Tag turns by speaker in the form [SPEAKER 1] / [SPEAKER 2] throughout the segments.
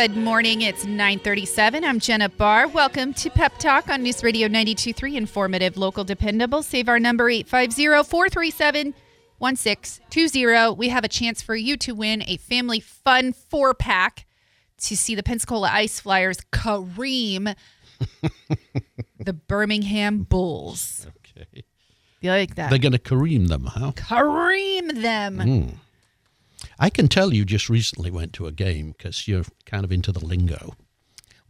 [SPEAKER 1] Good morning.
[SPEAKER 2] It's 937. I'm Jenna Barr. Welcome to Pep Talk on News Radio 92.3. Informative, local, dependable. Save our number 850-437-1620. We have a chance for you to win a family fun four-pack to see the Pensacola Ice Flyers Kareem the Birmingham Bulls.
[SPEAKER 3] Okay.
[SPEAKER 2] You like that?
[SPEAKER 3] They're going to Kareem them, huh?
[SPEAKER 2] Kareem them. Hmm.
[SPEAKER 3] I can tell you just recently went to a game because you're kind of into the lingo.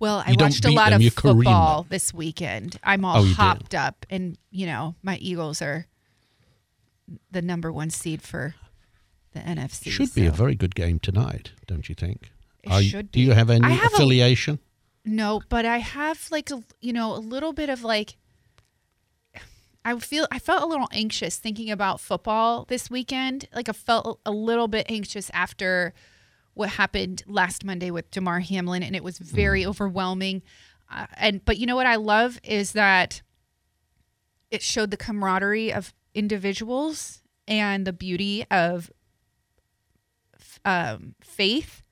[SPEAKER 2] Well, I
[SPEAKER 3] You
[SPEAKER 2] watched a lot
[SPEAKER 3] them,
[SPEAKER 2] of football this weekend. I'm all
[SPEAKER 3] Oh, you did?
[SPEAKER 2] hopped up, and you know my Eagles are the number one seed for the NFC.
[SPEAKER 3] Should be a very good game tonight, don't you think?
[SPEAKER 2] It
[SPEAKER 3] you-
[SPEAKER 2] should
[SPEAKER 3] Do you have any
[SPEAKER 2] have a-
[SPEAKER 3] affiliation?
[SPEAKER 2] no, but I have like a you know a little bit of like. I feel I felt a little anxious thinking about football this weekend. Like I felt a little bit anxious after what happened last Monday with Damar Hamlin, and it was very overwhelming. Uh, and but you know what I love is that it showed the camaraderie of individuals and the beauty of um, faith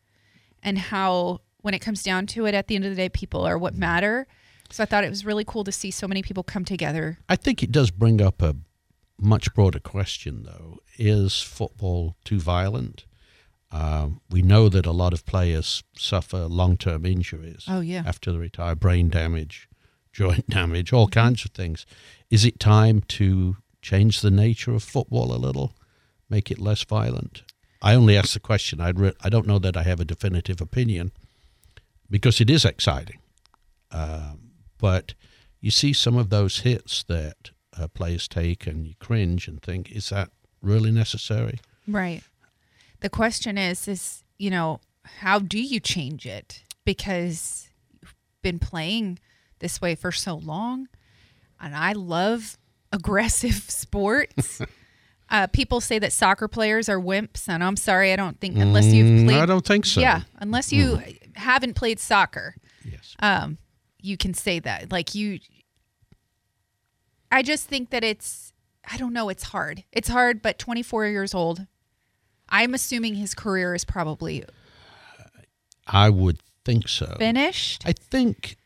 [SPEAKER 2] and how when it comes down to it at the end of the day people are what matter so i thought it was really cool to see so many people come together
[SPEAKER 3] I think it does bring up a much broader question, though. Is football too violent? Um, we know that a lot of players suffer long term injuries
[SPEAKER 2] Oh, yeah.
[SPEAKER 3] after they retire, brain damage, joint damage, all kinds of things. Is it time to change the nature of football a little, make it less violent? I only ask the question. I'd re- I don't know that I have a definitive opinion because it is exciting. Um, but you see some of those hits that uh, players take and you cringe and think, is that really necessary?
[SPEAKER 2] right the question is is you know how do you change it because you've been playing this way for so long and i love aggressive sports uh, people say that soccer players are wimps and i'm sorry i don't think unless you've
[SPEAKER 3] Mm,
[SPEAKER 2] played
[SPEAKER 3] I don't think so.
[SPEAKER 2] yeah unless you haven't played soccer
[SPEAKER 3] Yes.
[SPEAKER 2] um you can say that. Like you i just think that it's i don't know it's hard. It's hard but 24 years old i'm assuming his career is probably
[SPEAKER 3] I would think so.
[SPEAKER 2] finished
[SPEAKER 3] I think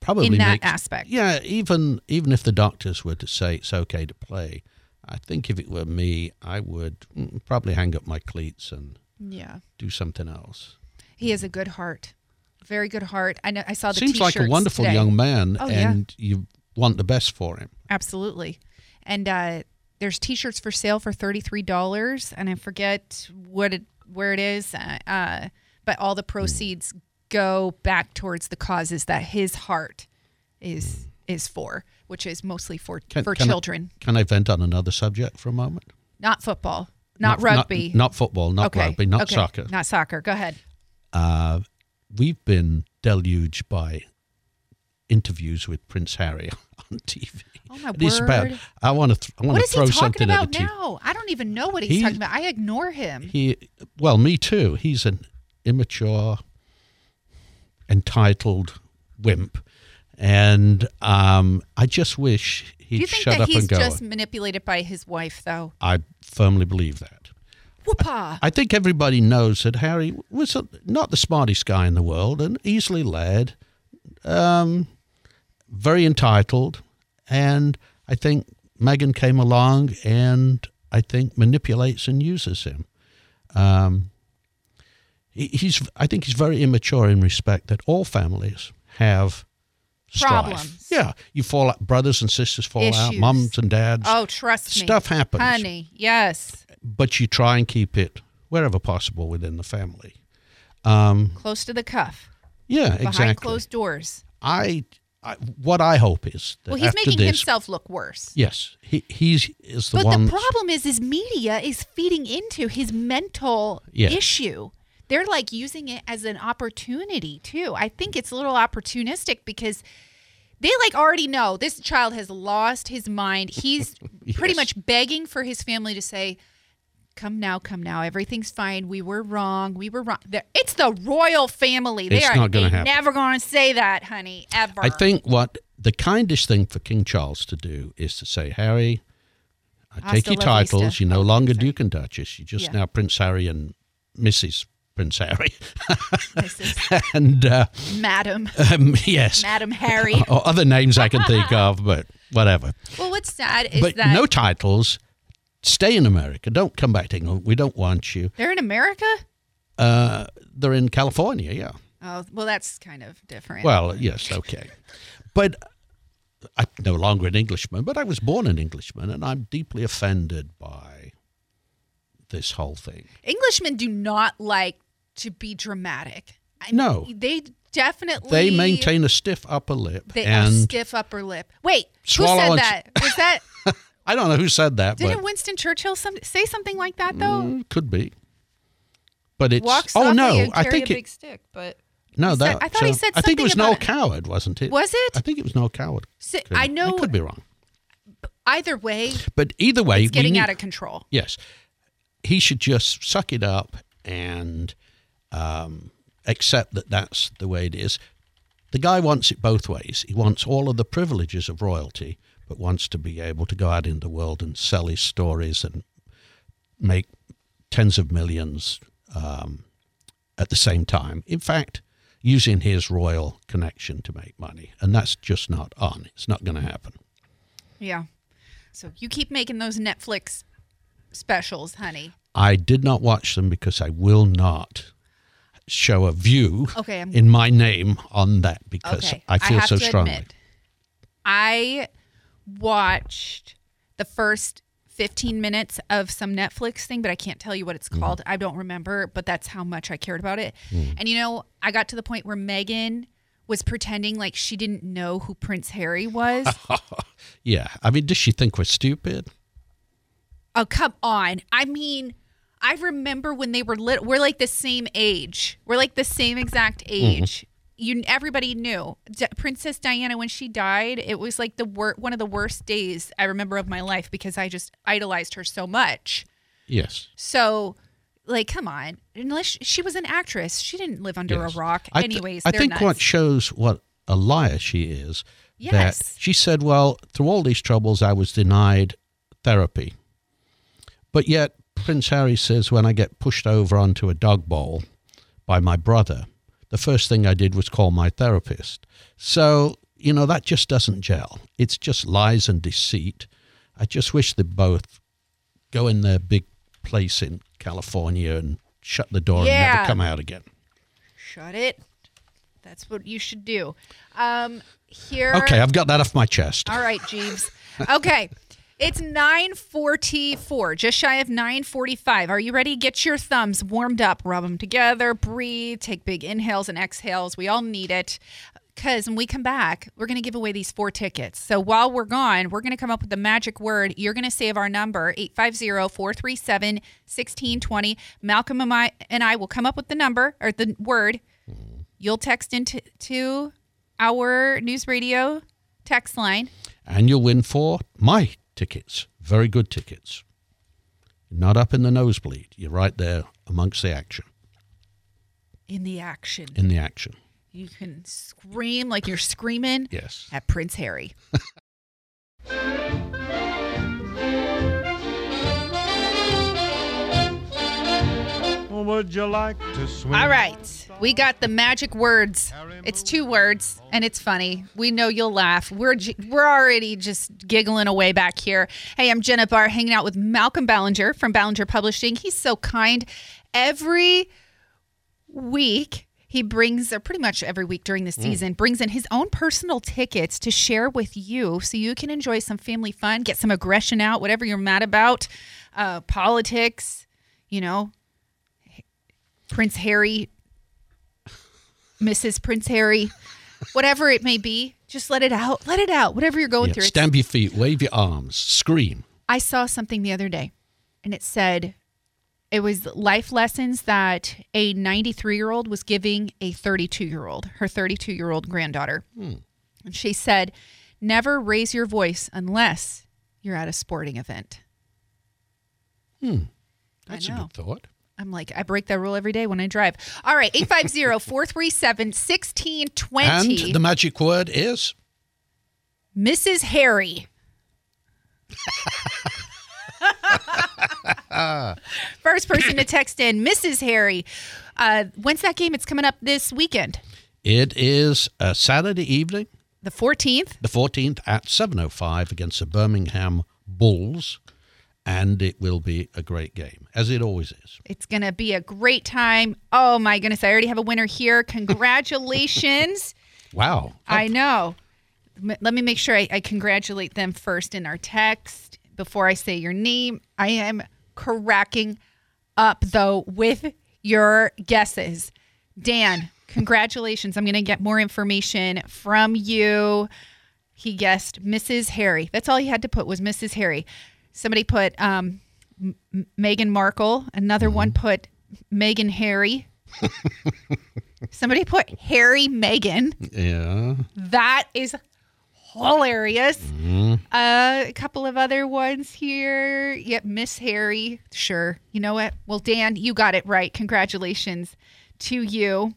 [SPEAKER 3] probably
[SPEAKER 2] in that
[SPEAKER 3] makes-
[SPEAKER 2] aspect.
[SPEAKER 3] Yeah, even even if the doctors were to say it's okay to play, I think if it were me, I would mm, probably hang up my cleats and
[SPEAKER 2] yeah.
[SPEAKER 3] do something else.
[SPEAKER 2] he has a good heart very good heart i know i saw the
[SPEAKER 3] Seems like a wonderful
[SPEAKER 2] today.
[SPEAKER 3] young man,
[SPEAKER 2] Oh, yeah.
[SPEAKER 3] and you want the best for him.
[SPEAKER 2] Absolutely. And uh, there's T-shirts for sale for thirty three dollars, and I forget what it where it is. Uh, uh, but all the proceeds go back towards the causes that his heart is is for, which is mostly for
[SPEAKER 3] Can-
[SPEAKER 2] for
[SPEAKER 3] can I-
[SPEAKER 2] children,
[SPEAKER 3] Can I vent on another subject for a moment?
[SPEAKER 2] not football, not, rugby,
[SPEAKER 3] not, football, not
[SPEAKER 2] okay,
[SPEAKER 3] rugby, not
[SPEAKER 2] okay,
[SPEAKER 3] soccer.
[SPEAKER 2] not soccer. Go ahead.
[SPEAKER 3] uh, we've been deluged by interviews with Prince Harry on TV.
[SPEAKER 2] Oh my
[SPEAKER 3] And it's about.
[SPEAKER 2] word!
[SPEAKER 3] I want to. Th- I want to throw something at the TV.
[SPEAKER 2] now? I don't even know what he's
[SPEAKER 3] He-
[SPEAKER 2] talking about. I ignore him.
[SPEAKER 3] He, well, me too. He's an immature, entitled wimp, and um, I just wish he'd shut up and go.
[SPEAKER 2] Do you think that he's just manipulated by his wife, though?
[SPEAKER 3] I firmly believe that.
[SPEAKER 2] Whoopah!
[SPEAKER 3] I think everybody knows that Harry was not the smartest guy in the world and easily led, um, very entitled. And I think Meghan came along and I think manipulates and uses him. Um, he- he's, I think he's very immature in respect that all families have strife.
[SPEAKER 2] Problems.
[SPEAKER 3] Yeah, you fall out, brothers and sisters fall out,
[SPEAKER 2] Issues.
[SPEAKER 3] mums and dads.
[SPEAKER 2] Oh, trust me.
[SPEAKER 3] Stuff happens
[SPEAKER 2] Honey, yes.
[SPEAKER 3] But you try and keep it wherever possible within the family. Um,
[SPEAKER 2] Close to the cuff.
[SPEAKER 3] yeah,
[SPEAKER 2] Behind
[SPEAKER 3] exactly.
[SPEAKER 2] closed doors.
[SPEAKER 3] I I, what I hope is that
[SPEAKER 2] Well, he's making
[SPEAKER 3] this,
[SPEAKER 2] himself look worse.
[SPEAKER 3] Yes, he he's is the
[SPEAKER 2] But
[SPEAKER 3] one.
[SPEAKER 2] the problem is, is media is feeding into his mental
[SPEAKER 3] Yeah.
[SPEAKER 2] issue. They're like using it as an opportunity too. I think it's a little opportunistic because they like already know this child has lost his mind. He's pretty much begging for his family to say, "Come now, come now. Everything's fine. We were wrong. We were wrong." They're- It's the royal family. They
[SPEAKER 3] It's
[SPEAKER 2] are
[SPEAKER 3] not gonna happen.
[SPEAKER 2] never going to say that, honey, ever.
[SPEAKER 3] I think what the kindest thing for King Charles to do is to say, Harry, I take your
[SPEAKER 2] la vista.
[SPEAKER 3] titles. You're no longer
[SPEAKER 2] sorry.
[SPEAKER 3] Duke and Duchess. You're just
[SPEAKER 2] Yeah.
[SPEAKER 3] now Prince Harry and Mrs. Prince Harry.
[SPEAKER 2] Mrs.
[SPEAKER 3] and uh,
[SPEAKER 2] Madam,
[SPEAKER 3] um, yes,
[SPEAKER 2] Madam Harry.
[SPEAKER 3] or other names I can think of, but whatever.
[SPEAKER 2] Well, what's sad is
[SPEAKER 3] but
[SPEAKER 2] that
[SPEAKER 3] no titles. Stay in America. Don't come back to England. We don't want you.
[SPEAKER 2] they're in America.
[SPEAKER 3] Uh, they're in California. Yeah.
[SPEAKER 2] Oh, well, that's kind of different.
[SPEAKER 3] Well, yes, okay. But I'm no longer an Englishman, but I was born an Englishman, and I'm deeply offended by this whole thing.
[SPEAKER 2] Englishmen do not like to be dramatic. I
[SPEAKER 3] No.
[SPEAKER 2] they definitely
[SPEAKER 3] They maintain a stiff upper lip,
[SPEAKER 2] they, a
[SPEAKER 3] and
[SPEAKER 2] stiff upper lip. Wait,
[SPEAKER 3] Swallow
[SPEAKER 2] who said that? Was that
[SPEAKER 3] I don't know who said that,
[SPEAKER 2] didn't
[SPEAKER 3] but
[SPEAKER 2] Winston Churchill some, say something like that though?
[SPEAKER 3] mm, could be. But it's
[SPEAKER 2] Walk
[SPEAKER 3] oh no,
[SPEAKER 2] and
[SPEAKER 3] I think
[SPEAKER 2] a
[SPEAKER 3] it
[SPEAKER 2] big stick, but
[SPEAKER 3] no
[SPEAKER 2] he said-
[SPEAKER 3] that
[SPEAKER 2] I thought he
[SPEAKER 3] so-
[SPEAKER 2] said
[SPEAKER 3] I think it was
[SPEAKER 2] something
[SPEAKER 3] Noel
[SPEAKER 2] about-
[SPEAKER 3] Coward, wasn't it?
[SPEAKER 2] was it?
[SPEAKER 3] I think it was Noel Coward.
[SPEAKER 2] Si-
[SPEAKER 3] Could-
[SPEAKER 2] I know-
[SPEAKER 3] could be wrong,
[SPEAKER 2] Either way,
[SPEAKER 3] but either way,
[SPEAKER 2] it's getting
[SPEAKER 3] need-
[SPEAKER 2] out of control.
[SPEAKER 3] Yes. He should just suck it up and um, accept that that's the way it is. The guy wants it both ways. He wants all of the privileges of royalty, but wants to be able to go out in the world and sell his stories and make tens of millions um, at the same time. In fact, using his royal connection to make money. And that's just not on. It's not going to happen.
[SPEAKER 2] Yeah. So you keep making those Netflix specials, honey.
[SPEAKER 3] I did not watch them because I will not show a view
[SPEAKER 2] Okay, I'm-
[SPEAKER 3] in my name on that because
[SPEAKER 2] Okay.
[SPEAKER 3] I feel
[SPEAKER 2] have
[SPEAKER 3] so
[SPEAKER 2] to
[SPEAKER 3] strongly.
[SPEAKER 2] admit, I watched the first 15 minutes of some Netflix thing, but I can't tell you what it's
[SPEAKER 3] Mm.
[SPEAKER 2] called. I don't remember, but that's how much I cared about it. And you know, I got to the point where Meghan was pretending like she didn't know who Prince Harry was.
[SPEAKER 3] Yeah. I mean, does she think we're stupid?
[SPEAKER 2] oh, come on. I mean, I remember when they were lit. We're like the same age. We're like the same exact age. You, everybody knew D- Princess Diana when she died. It was like the wor- one of the worst days I remember of my life because I just idolized her so much.
[SPEAKER 3] Yes.
[SPEAKER 2] So, like, come on. Unless she was an actress, she didn't live under
[SPEAKER 3] yes.
[SPEAKER 2] a rock.
[SPEAKER 3] I th-
[SPEAKER 2] Anyways,
[SPEAKER 3] I think
[SPEAKER 2] nuts.
[SPEAKER 3] what shows what a liar she is
[SPEAKER 2] Yes.
[SPEAKER 3] that she said, well, through all these troubles, I was denied therapy. But yet, Prince Harry says, when I get pushed over onto a dog bowl by my brother, the first thing I did was call my therapist. So, you know, that just doesn't gel. It's just lies and deceit. I just wish they both go in their big place in California and shut the door and never come out again.
[SPEAKER 2] Shut it. That's what you should do. Um, here.
[SPEAKER 3] Okay, I've got that off my chest.
[SPEAKER 2] All right, Jeeves. Okay. It's 944, just shy of 945. Are you ready? Get your thumbs warmed up, rub them together, breathe, take big inhales and exhales. We all need it. Because when we come back, we're going to give away these four tickets. So while we're gone, we're going to come up with the magic word. You're going to save our number, 850 437 1620. Malcolm and I, and I will come up with the number or the word. Mm-hmm. You'll text into to our news radio text line.
[SPEAKER 3] and you'll win four my tickets. Very good tickets. Not up in the nosebleed. You're right there amongst the action,
[SPEAKER 2] in the action.
[SPEAKER 3] in the action.
[SPEAKER 2] You can scream like you're screaming
[SPEAKER 3] Yes.
[SPEAKER 2] at Prince Harry.
[SPEAKER 4] Would you like to swim?
[SPEAKER 2] All right. We got the magic words. It's two words and it's funny. We know you'll laugh. We're we're already just giggling away back here. Hey, I'm Jenna Barr hanging out with Malcolm Ballinger from Ballinger Publishing. He's so kind. Every week he brings or pretty much every week during the season brings in his own personal tickets to share with you so you can enjoy some family fun get some aggression out whatever you're mad about uh, politics you know prince harry mrs prince harry whatever it may be, just let it out. Let it out. Whatever you're going
[SPEAKER 3] Yeah,
[SPEAKER 2] through.
[SPEAKER 3] Stamp your feet, wave your arms, scream.
[SPEAKER 2] I saw something the other day and it said it was life lessons that a 93 year old was giving a 32 year old, her 32 year old granddaughter. And she said, Never raise your voice unless you're at a sporting event.
[SPEAKER 3] Hmm.
[SPEAKER 2] That's
[SPEAKER 3] a good thought.
[SPEAKER 2] I'm like, I break that rule every day when I drive. All right, 850 437 1620.
[SPEAKER 3] And the magic word is
[SPEAKER 2] Mrs. Harry. First person to text in, Mrs. Harry. Uh, when's that game? It's coming up this weekend,
[SPEAKER 3] it is a Saturday evening,
[SPEAKER 2] the 14th.
[SPEAKER 3] the 14th at 7:05 against the Birmingham Bulls, and it will be a great game as it always is.
[SPEAKER 2] It's going to be a great time. Oh my goodness, I already have a winner here. Congratulations.
[SPEAKER 3] Wow.
[SPEAKER 2] I know. Let me make sure I, I congratulate them first in our text before I say your name. I am cracking up though with your guesses. Dan, congratulations. I'm going to get more information from you. He guessed Mrs. Harry. That's all he had to put was Mrs. Harry. Somebody put um, M- Meghan Markle. Another one put Meghan Harry. Somebody put Harry Meghan.
[SPEAKER 3] Yeah.
[SPEAKER 2] That is hilarious. Uh, a couple of other ones here. Yep, Miss Harry. Sure. You know what? Well, Dan, you got it right. Congratulations to you.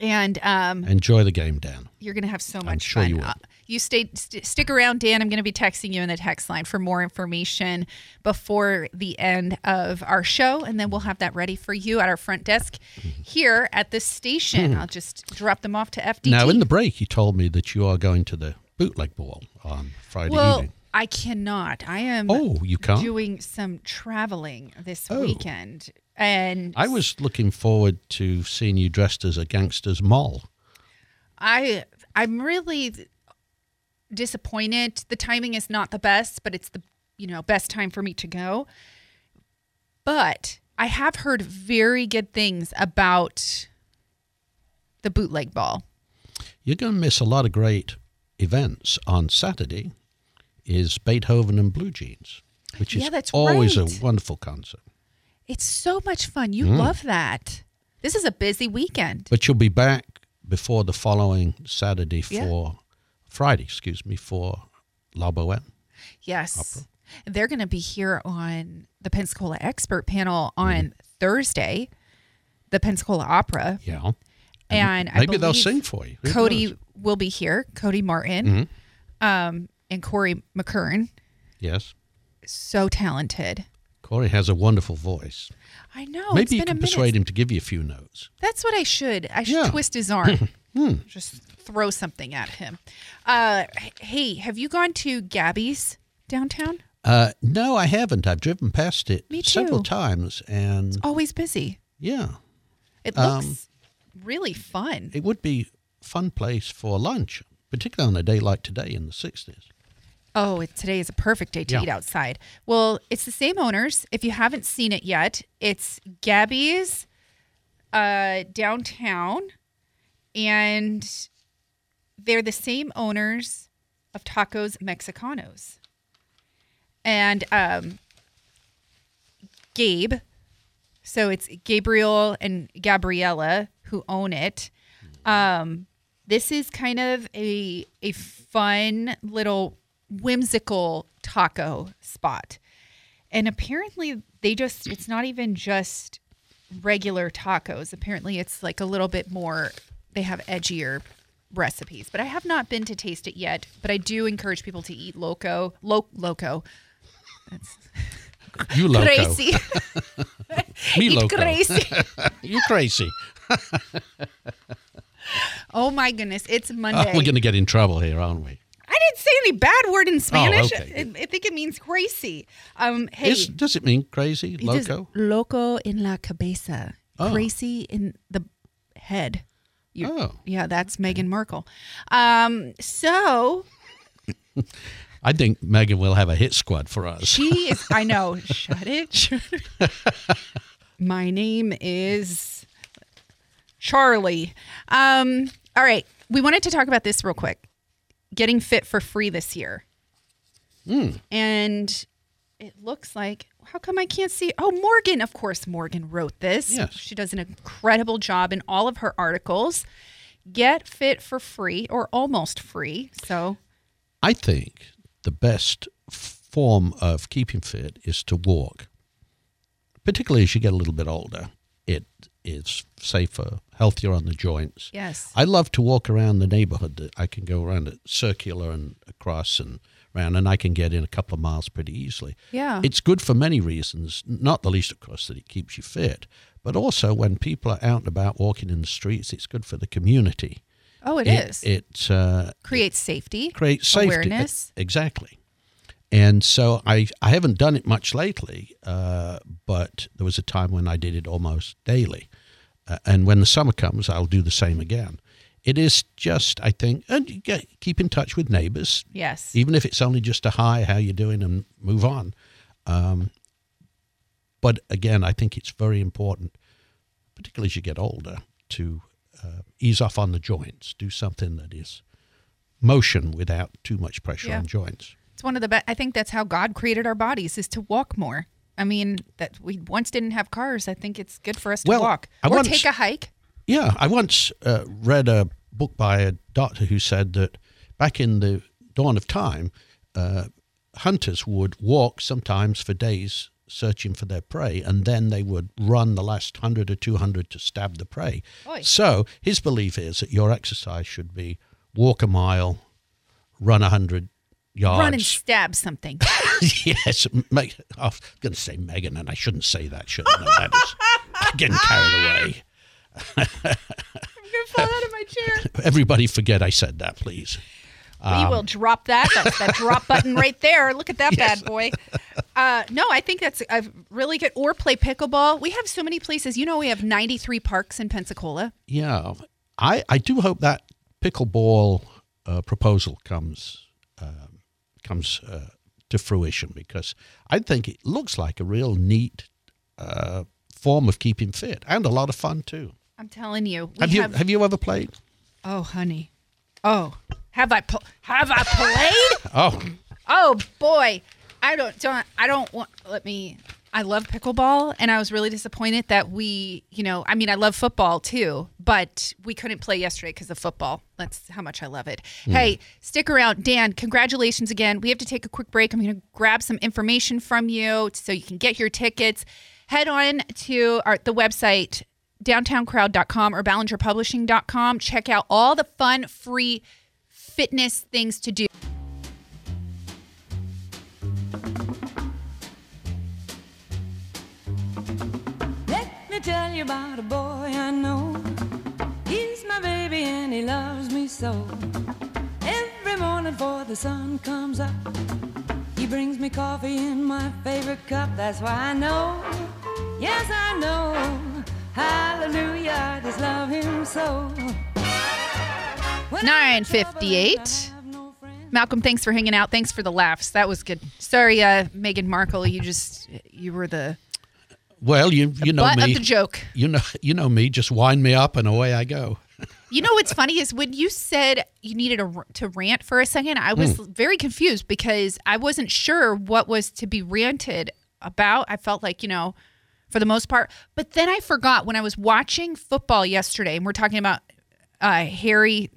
[SPEAKER 2] And um,
[SPEAKER 3] Enjoy the game, Dan.
[SPEAKER 2] you're going to have so much
[SPEAKER 3] sure
[SPEAKER 2] fun.
[SPEAKER 3] you will.
[SPEAKER 2] You stay st- stick around, Dan. I'm going to be texting you in the text line for more information before the end of our show, and then we'll have that ready for you at our front desk here at the station. Hmm. I'll just drop them off to FDT.
[SPEAKER 3] Now, in the break, you told me that you are going to the bootleg ball on Friday
[SPEAKER 2] well,
[SPEAKER 3] evening.
[SPEAKER 2] I cannot. I am.
[SPEAKER 3] Oh, you can't?
[SPEAKER 2] doing some traveling this
[SPEAKER 3] Oh.
[SPEAKER 2] weekend, and
[SPEAKER 3] I was looking forward to seeing you dressed as a gangster's moll.
[SPEAKER 2] I I'm really disappointed. The timing is not the best, but it's the you know best time for me to go. But I have heard very good things about the bootleg ball.
[SPEAKER 3] You're going to miss a lot of great events on Saturday. Is Beethoven and Blue Jeans, which is
[SPEAKER 2] Yeah, that's
[SPEAKER 3] always
[SPEAKER 2] right.
[SPEAKER 3] a wonderful concert.
[SPEAKER 2] It's so much fun. You
[SPEAKER 3] Mm.
[SPEAKER 2] love that. This is a busy weekend.
[SPEAKER 3] But you'll be back before the following Saturday
[SPEAKER 2] Yeah.
[SPEAKER 3] Friday, excuse me, for La Boheme.
[SPEAKER 2] Yes. They're going to be here on the Pensacola expert panel on Thursday, the Pensacola Opera.
[SPEAKER 3] Yeah.
[SPEAKER 2] And I
[SPEAKER 3] Maybe they'll sing for you. Who
[SPEAKER 2] Cody
[SPEAKER 3] knows?
[SPEAKER 2] will be here, Cody Martin,
[SPEAKER 3] Mm-hmm.
[SPEAKER 2] um, and Corey McKern.
[SPEAKER 3] Yes.
[SPEAKER 2] So talented.
[SPEAKER 3] Corey has a wonderful voice.
[SPEAKER 2] I know. It's
[SPEAKER 3] Maybe you
[SPEAKER 2] been a
[SPEAKER 3] can
[SPEAKER 2] minute.
[SPEAKER 3] persuade him to give you a few notes.
[SPEAKER 2] That's what I should. I should
[SPEAKER 3] Yeah. Hmm.
[SPEAKER 2] twist his arm. Just throw something at him. Uh, hey, have you gone to Gabby's downtown?
[SPEAKER 3] Uh, no, I haven't. I've driven past it
[SPEAKER 2] Me
[SPEAKER 3] several times, and
[SPEAKER 2] Always busy.
[SPEAKER 3] yeah,
[SPEAKER 2] It
[SPEAKER 3] Um,
[SPEAKER 2] looks really fun.
[SPEAKER 3] it would be a fun place for lunch, particularly on a day like today in the '60s.
[SPEAKER 2] Oh, it, today is a perfect day to
[SPEAKER 3] Yeah.
[SPEAKER 2] eat outside. Well, it's the same owners. If you haven't seen it yet, it's Gabby's uh, downtown, and they're the same owners of Tacos Mexicanos. And um, Gabe, so it's Gabriel and Gabriella who own it. Um, this is kind of a a fun little whimsical taco spot. And apparently they just it's not even just regular tacos. Apparently it's like a little bit more they have edgier recipes. But I have not been to taste it yet, but I do encourage people to eat loco, lo- loco.
[SPEAKER 3] You loco,
[SPEAKER 2] Crazy.
[SPEAKER 3] me
[SPEAKER 2] eat
[SPEAKER 3] loco,
[SPEAKER 2] crazy.
[SPEAKER 3] you crazy.
[SPEAKER 2] Oh my goodness, it's
[SPEAKER 3] Oh,
[SPEAKER 2] Monday.
[SPEAKER 3] we're going to get in trouble here, aren't we?
[SPEAKER 2] I didn't say any bad word in Spanish.
[SPEAKER 3] okay,
[SPEAKER 2] I, I think it means crazy. Um, hey,
[SPEAKER 3] Is, does it mean crazy, loco?
[SPEAKER 2] loco in la cabeza.
[SPEAKER 3] Oh.
[SPEAKER 2] Crazy in the head. You-
[SPEAKER 3] Oh.
[SPEAKER 2] Yeah, that's Meghan Markle. Um, so
[SPEAKER 3] I think Meghan will have a hit squad for us.
[SPEAKER 2] she is, I know, shut it. Shut it. My name is Charlie. Um, all right. we wanted to talk about this real quick. Getting fit for free this year. And it looks like how come I can't see? Oh, Morgan, of course Morgan wrote this.
[SPEAKER 3] Yes.
[SPEAKER 2] She does an incredible job in all of her articles. Get fit for free or almost free. So,
[SPEAKER 3] I think the best form of keeping fit is to walk, particularly as you get a little bit older. It is safer, healthier on the joints.
[SPEAKER 2] yes.
[SPEAKER 3] I love to walk around the neighborhood. I can go around it circular and across and around, and I can get in a couple of miles pretty easily.
[SPEAKER 2] Yeah.
[SPEAKER 3] It's good for many reasons, not the least, of course, that it keeps you fit, but also when people are out and about walking in the streets, it's good for the community.
[SPEAKER 2] oh,
[SPEAKER 3] it
[SPEAKER 2] is.
[SPEAKER 3] It uh,
[SPEAKER 2] Creates safety.
[SPEAKER 3] creates safety.
[SPEAKER 2] Awareness.
[SPEAKER 3] Exactly. And so I, I haven't done it much lately, uh, but there was a time when I did it almost daily. Uh, and when the summer comes, I'll do the same again. It is just, I think, and you get, keep in touch with neighbors,
[SPEAKER 2] Yes.
[SPEAKER 3] even if it's only just a hi, how you doing, and move on. Um, but again, I think it's very important, particularly as you get older, to uh, ease off on the joints. Do something that is motion without too much pressure
[SPEAKER 2] Yeah.
[SPEAKER 3] on joints.
[SPEAKER 2] It's one of the best. I think that's how God created our bodies is to walk more. I mean, that we once didn't have cars. I think it's good for us to
[SPEAKER 3] Well,
[SPEAKER 2] walk
[SPEAKER 3] I
[SPEAKER 2] or
[SPEAKER 3] once-
[SPEAKER 2] take a hike.
[SPEAKER 3] Yeah, I once uh, read a book by a doctor who said that back in the dawn of time, uh, hunters would walk sometimes for days searching for their prey, and then they would run the last hundred or two hundred to stab the prey.
[SPEAKER 2] Oy.
[SPEAKER 3] So his belief is that your exercise should be walk a mile, run a hundred yards.
[SPEAKER 2] Run and stab something.
[SPEAKER 3] yes, Meg, I was going to say Meghan, and I shouldn't say that, shouldn't I? That is getting carried away.
[SPEAKER 2] I'm gonna fall out of my chair.
[SPEAKER 3] Everybody forget I said that, please.
[SPEAKER 2] we will drop that. That's that drop button right there. Look at that bad boy. Uh, no, I think that's a really good. Or play pickleball. We have so many places. You know, we have 93 parks in Pensacola.
[SPEAKER 3] Yeah, I, I do hope that pickleball uh, proposal comes um, comes uh, to fruition because I think it looks like a real neat uh, form of keeping fit and a lot of fun too.
[SPEAKER 2] I'm telling you.
[SPEAKER 3] Have you
[SPEAKER 2] have,
[SPEAKER 3] have you ever played?
[SPEAKER 2] Oh, honey. Oh, have I pl- have I played?
[SPEAKER 3] Oh,
[SPEAKER 2] Oh boy, I don't don't I don't want. Let me. I love pickleball, and I was really disappointed that we, you know, I mean, I love football too, but we couldn't play yesterday because of football. That's how much I love it. Hmm. Hey, stick around, Dan. Congratulations again. We have to take a quick break. I'm going to grab some information from you so you can get your tickets. Head on to our the website downtowncrowd.com or ballingerpublishing.com. Check out all the fun, free fitness things to do.
[SPEAKER 5] Let me tell you about a boy I know. He's my baby and he loves me so. Every morning before the sun comes up, he brings me coffee in my favorite cup. That's why I know, yes I know. Hallelujah, just love him so. When I'm in trouble and
[SPEAKER 2] 9:58.
[SPEAKER 5] I have no friends,
[SPEAKER 2] Malcolm, thanks for hanging out. Thanks for the laughs. That was good. Sorry, uh, Meghan Markle, you just you were the
[SPEAKER 3] well, you you know
[SPEAKER 2] butt
[SPEAKER 3] me.
[SPEAKER 2] of the joke.
[SPEAKER 3] You know you know me. Just wind me up and away I go.
[SPEAKER 2] You know what's funny is when you said you needed a, to rant for a second, I was very confused because I wasn't sure what was to be ranted about. I felt like, you know, for the most part. But then I forgot when I was watching football yesterday, and we're talking about uh, Harry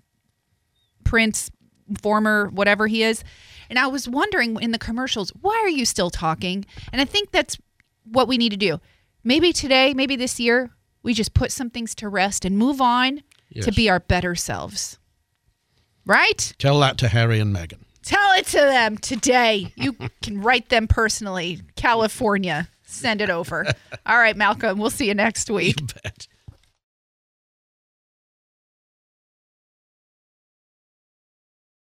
[SPEAKER 2] Prince, former whatever he is. And I was wondering in the commercials, why are you still talking? And I think that's what we need to do. Maybe today, maybe this year, we just put some things to rest and move on to be our better selves. Right?
[SPEAKER 3] Tell that to Harry and Meghan.
[SPEAKER 2] Tell it to them today. You can write them personally. California. Send it over. All right, Malcolm. We'll see you next week.
[SPEAKER 3] You.